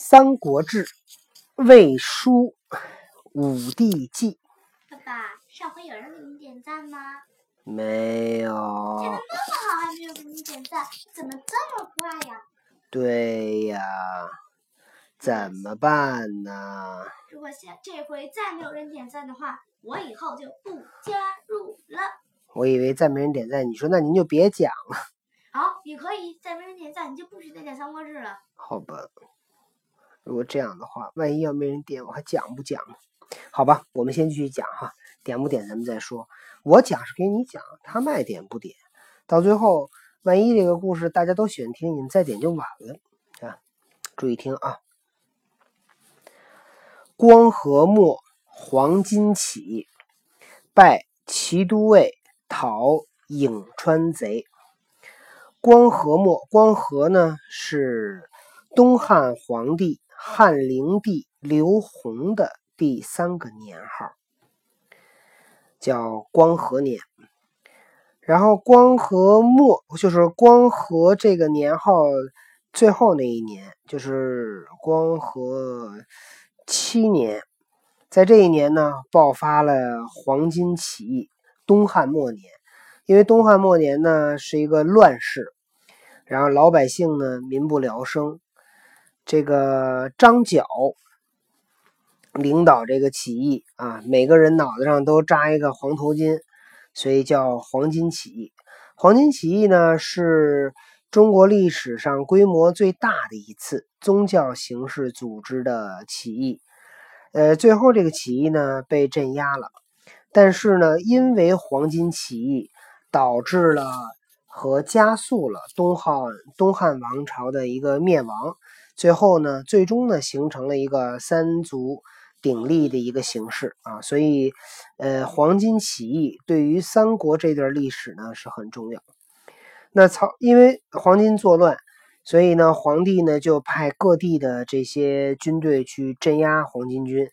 三国志》魏书武帝纪。爸爸，上回有人给你点赞吗？没有。天的那么好，还没有给你点赞，怎么这么快呀？对呀，怎么办呢？如果下这回再没有人点赞的话，我以后就不加入了。我以为再没人点赞，你说那您就别讲了。好，也可以再没人点赞，你就不许再讲《三国志》了。好吧，如果这样的话，万一要没人点，我还讲不讲？好吧，我们先继续讲哈，点不点咱们再说。我讲是给你讲，他们爱点不点，到最后万一这个故事大家都喜欢听，你们再点就晚了啊！注意听啊！光和末，黄巾起，拜齐都尉，讨颍川贼。光和末，光和呢是东汉皇帝汉灵帝刘宏的第三个年号，叫光和年。然后光和末就是光和这个年号最后那一年，就是光和七年。在这一年呢，爆发了黄巾起义。东汉末年，因为东汉末年呢是一个乱世，然后老百姓呢民不聊生。这个张角领导这个起义啊，每个人脑袋上都扎一个黄头巾，所以叫黄巾起义。黄巾起义呢是中国历史上规模最大的一次宗教形式组织的起义。呃，最后这个起义呢被镇压了，但是呢，因为黄巾起义导致了和加速了东汉东汉王朝的一个灭亡，最后呢，最终呢形成了一个三足鼎立的一个形式啊，所以呃，黄巾起义对于三国这段历史呢是很重要。那曹因为黄巾作乱。所以呢，皇帝呢就派各地的这些军队去镇压黄巾军。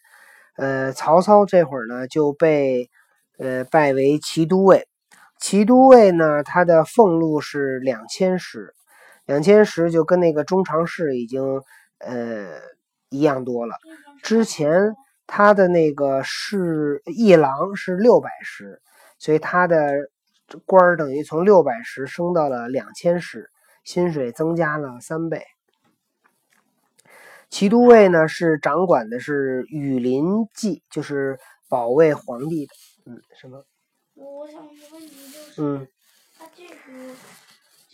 呃，曹操这会儿呢就被呃拜为骑都尉。骑都尉呢，他的俸禄是两千石，两千石就跟那个中常侍已经呃一样多了。之前他的那个是一郎是六百石，所以他的官儿等于从六百石升到了两千石。薪水增加了三倍。骑都尉呢是掌管的是羽林骑，就是保卫皇帝的。嗯，什么？我想问个问题，就是，嗯，他这个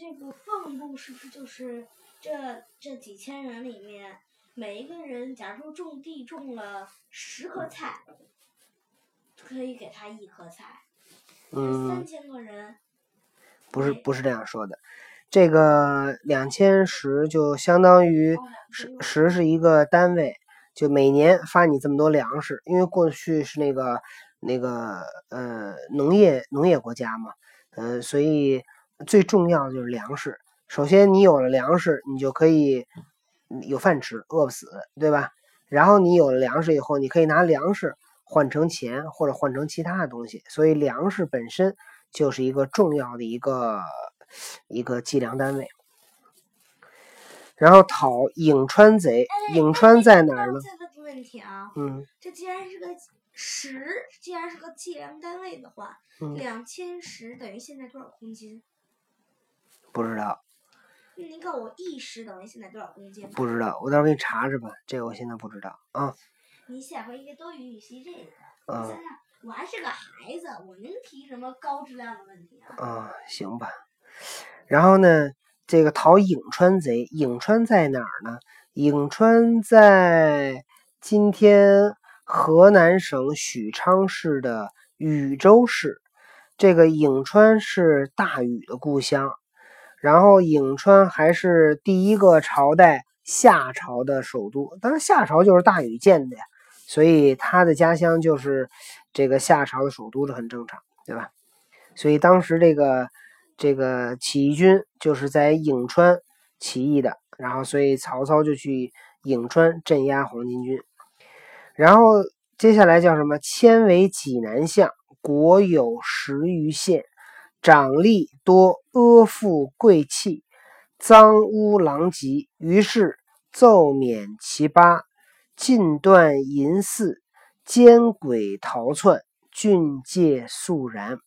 这个俸禄是不是就是这这几千人里面每一个人，假如说种地种了十颗菜，可以给他一颗菜。嗯。三千个人。不是不是这样说的。这个两千十就相当于十十是一个单位，就每年发你这么多粮食。因为过去是那个那个呃农业农业国家嘛，嗯，所以最重要的就是粮食。首先你有了粮食，你就可以有饭吃，饿不死，对吧？然后你有了粮食以后，你可以拿粮食换成钱或者换成其他的东西。所以粮食本身就是一个重要的一个。一个计量单位，然后讨颍川贼。颍川在哪儿呢？问题啊，嗯，这既然是个十，既然是个计量单位的话，两千十等于现在多少公斤？不知道。您告诉我一石等于现在多少公斤？不知道，我到时候给你查查吧。这个我现在不知道啊。你下回应该多预习这个。我想想，我还是个孩子，我能提什么高质量的问题啊？啊，行吧。然后呢，这个讨颍川贼，颍川在哪儿呢？颍川在今天河南省许昌市的禹州市。这个颍川是大禹的故乡，然后颍川还是第一个朝代夏朝的首都。当然，夏朝就是大禹建的呀，所以他的家乡就是这个夏朝的首都，这很正常，对吧？所以当时这个。这个起义军就是在颍川起义的，然后所以曹操就去颍川镇压黄巾军。然后接下来叫什么？迁为济南相，国有十余县，长吏多阿附贵气，脏污狼藉，于是奏免其八，尽断淫肆，奸鬼逃窜，郡界肃然。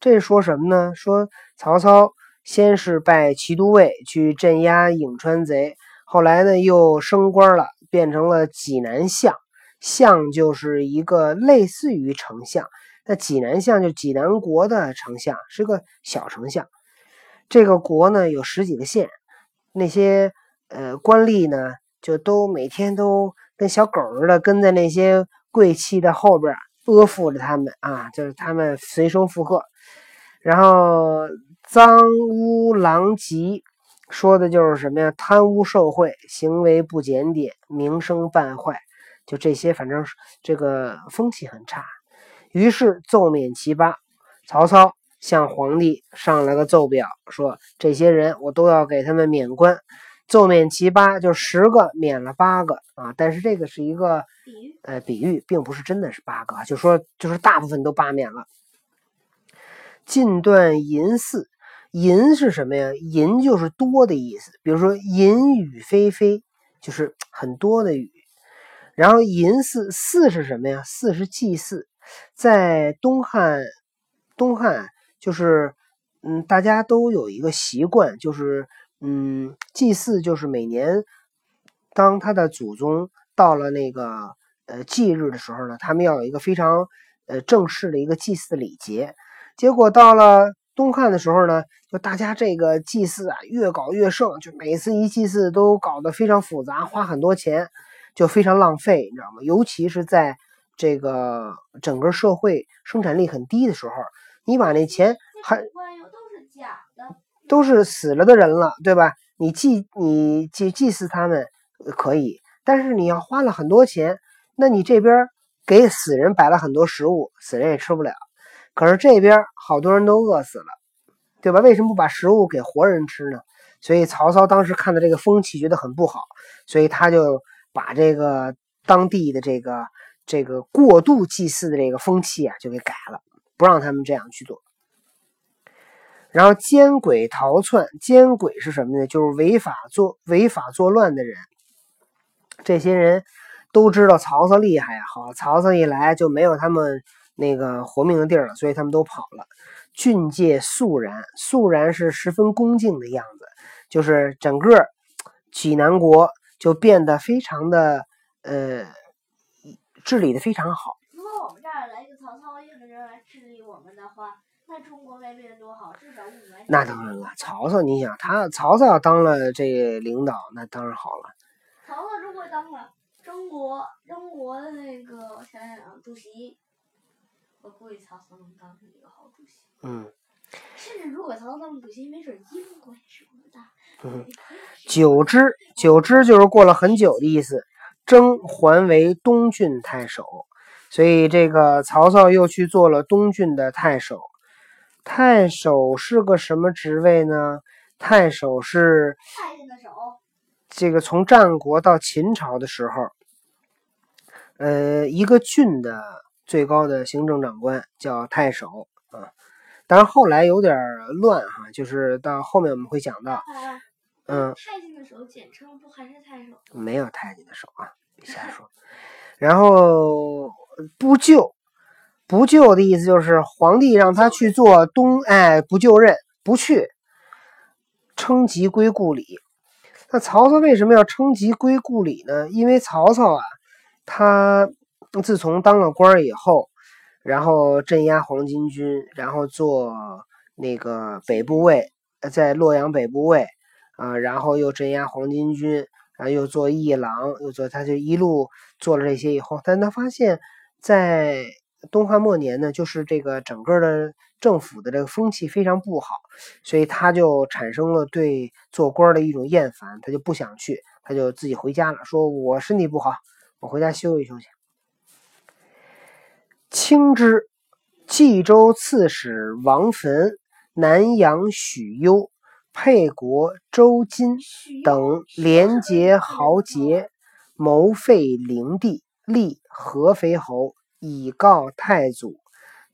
这说什么呢？说曹操先是拜骑都尉去镇压颍川贼，后来呢又升官了，变成了济南相。相就是一个类似于丞相，那济南相就济南国的丞相，是个小丞相。这个国呢有十几个县，那些呃官吏呢就都每天都跟小狗似的跟在那些贵戚的后边阿附着他们啊，就是他们随声附和。然后脏污狼藉，说的就是什么呀？贪污受贿，行为不检点，名声败坏，就这些，反正这个风气很差。于是奏免其八，曹操向皇帝上了个奏表，说这些人我都要给他们免官。奏免其八，就十个免了八个啊。但是这个是一个比喻，呃比喻，并不是真的是八个，就说就是大部分都罢免了。尽断淫祀，淫是什么呀？淫就是多的意思，比如说淫雨霏霏，就是很多的雨。然后淫祀，祀是什么呀？祀是祭祀，在东汉，东汉就是嗯，大家都有一个习惯，就是嗯，祭祀就是每年当他的祖宗到了那个呃忌日的时候呢，他们要有一个非常呃正式的一个祭祀礼节。结果到了东汉的时候呢，就大家这个祭祀啊越搞越盛，就每次一祭祀都搞得非常复杂，花很多钱，就非常浪费，你知道吗？尤其是在这个整个社会生产力很低的时候，你把那钱还都是假的，都是死了的人了，对吧？你祭你祭祭祀他们呃可以，但是你要花了很多钱，那你这边给死人摆了很多食物，死人也吃不了。可是这边好多人都饿死了，对吧？为什么不把食物给活人吃呢？所以曹操当时看到这个风气，觉得很不好，所以他就把这个当地的这个这个过度祭祀的这个风气啊，就给改了，不让他们这样去做。然后奸鬼逃窜，奸鬼是什么呢？就是违法作违法作乱的人。这些人都知道曹操厉害呀，好，曹操一来就没有他们那个活命的地儿了，所以他们都跑了。郡戒肃然，肃然是十分恭敬的样子，就是整个济南国就变得非常的呃治理的非常好。如果我们这儿来一个曹操一个人来治理我们的话，那中国该变得多好，至少雾霾。那当然了，曹操，你想他曹操要当了这领导，那当然好了。曹操如果当了中国中国的那个，我想想啊，主席，我估计曹操能当上一个好主席。嗯，甚至如果曹操当主席，没准英国也是我们的。嗯久之，久之就是过了很久的意思。征还为东郡太守，所以这个曹操又去做了东郡的太守。太守是个什么职位呢？太守是，这个从战国到秦朝的时候，呃，一个郡的最高的行政长官叫太守啊。当然后来有点乱哈，就是到后面我们会讲到，嗯，太监的手简称不还是太守？没有太监的手啊，别瞎说。然后不就，不就的意思就是皇帝让他去做东，哎，不就任，不去，称疾归故里。那曹操为什么要称疾归故里呢？因为曹操啊，他自从当了官儿以后，然后镇压黄巾军，然后做那个北部尉，呃在洛阳北部尉啊、然后又镇压黄巾军，然后又做议郎，又做，他就一路做了这些以后，但他发现，在东汉末年呢，就是这个整个的政府的这个风气非常不好，所以他就产生了对做官的一种厌烦，他就不想去，他就自己回家了，说我身体不好，我回家休息休息。清之，冀州刺史王坟、南阳许攸、沛国周金等廉洁豪杰，谋废灵帝，立合肥侯，以告太祖。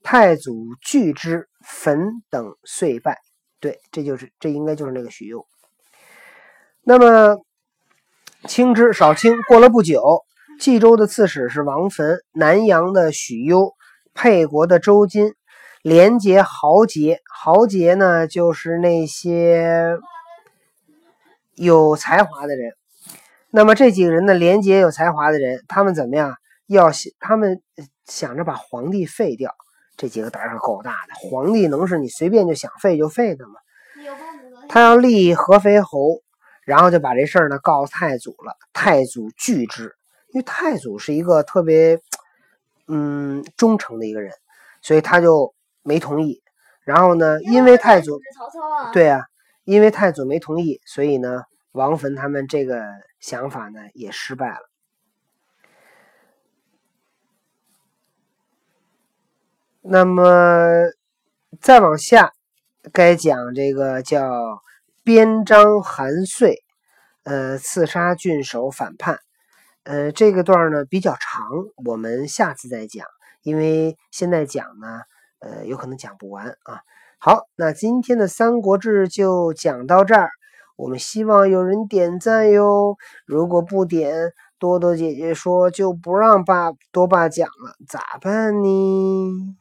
太祖拒之，焚等遂败。对，这就是这应该就是那个许攸。那么清之，少卿。过了不久，冀州的刺史是王坟，南阳的许攸，沛国的周金，廉洁豪杰。豪杰呢，就是那些有才华的人。那么这几个人呢，廉洁有才华的人，他们怎么样？要想他们想着把皇帝废掉。这几个胆儿可够大的，皇帝能是你随便就想废就废的吗？他要立合肥侯，然后就把这事儿呢告诉太祖了。太祖拒之，因为太祖是一个特别嗯忠诚的一个人，所以他就没同意。然后呢，因为太祖对啊，因为太祖没同意，所以呢，王坟他们这个想法呢也失败了。那么再往下。该讲这个叫边章韩遂，呃，刺杀郡守反叛，呃，这个段呢比较长，我们下次再讲，因为现在讲呢，呃，有可能讲不完啊。好，那今天的《三国志》就讲到这儿，我们希望有人点赞哟。如果不点，多多姐姐说就不让爸多爸讲了，咋办呢？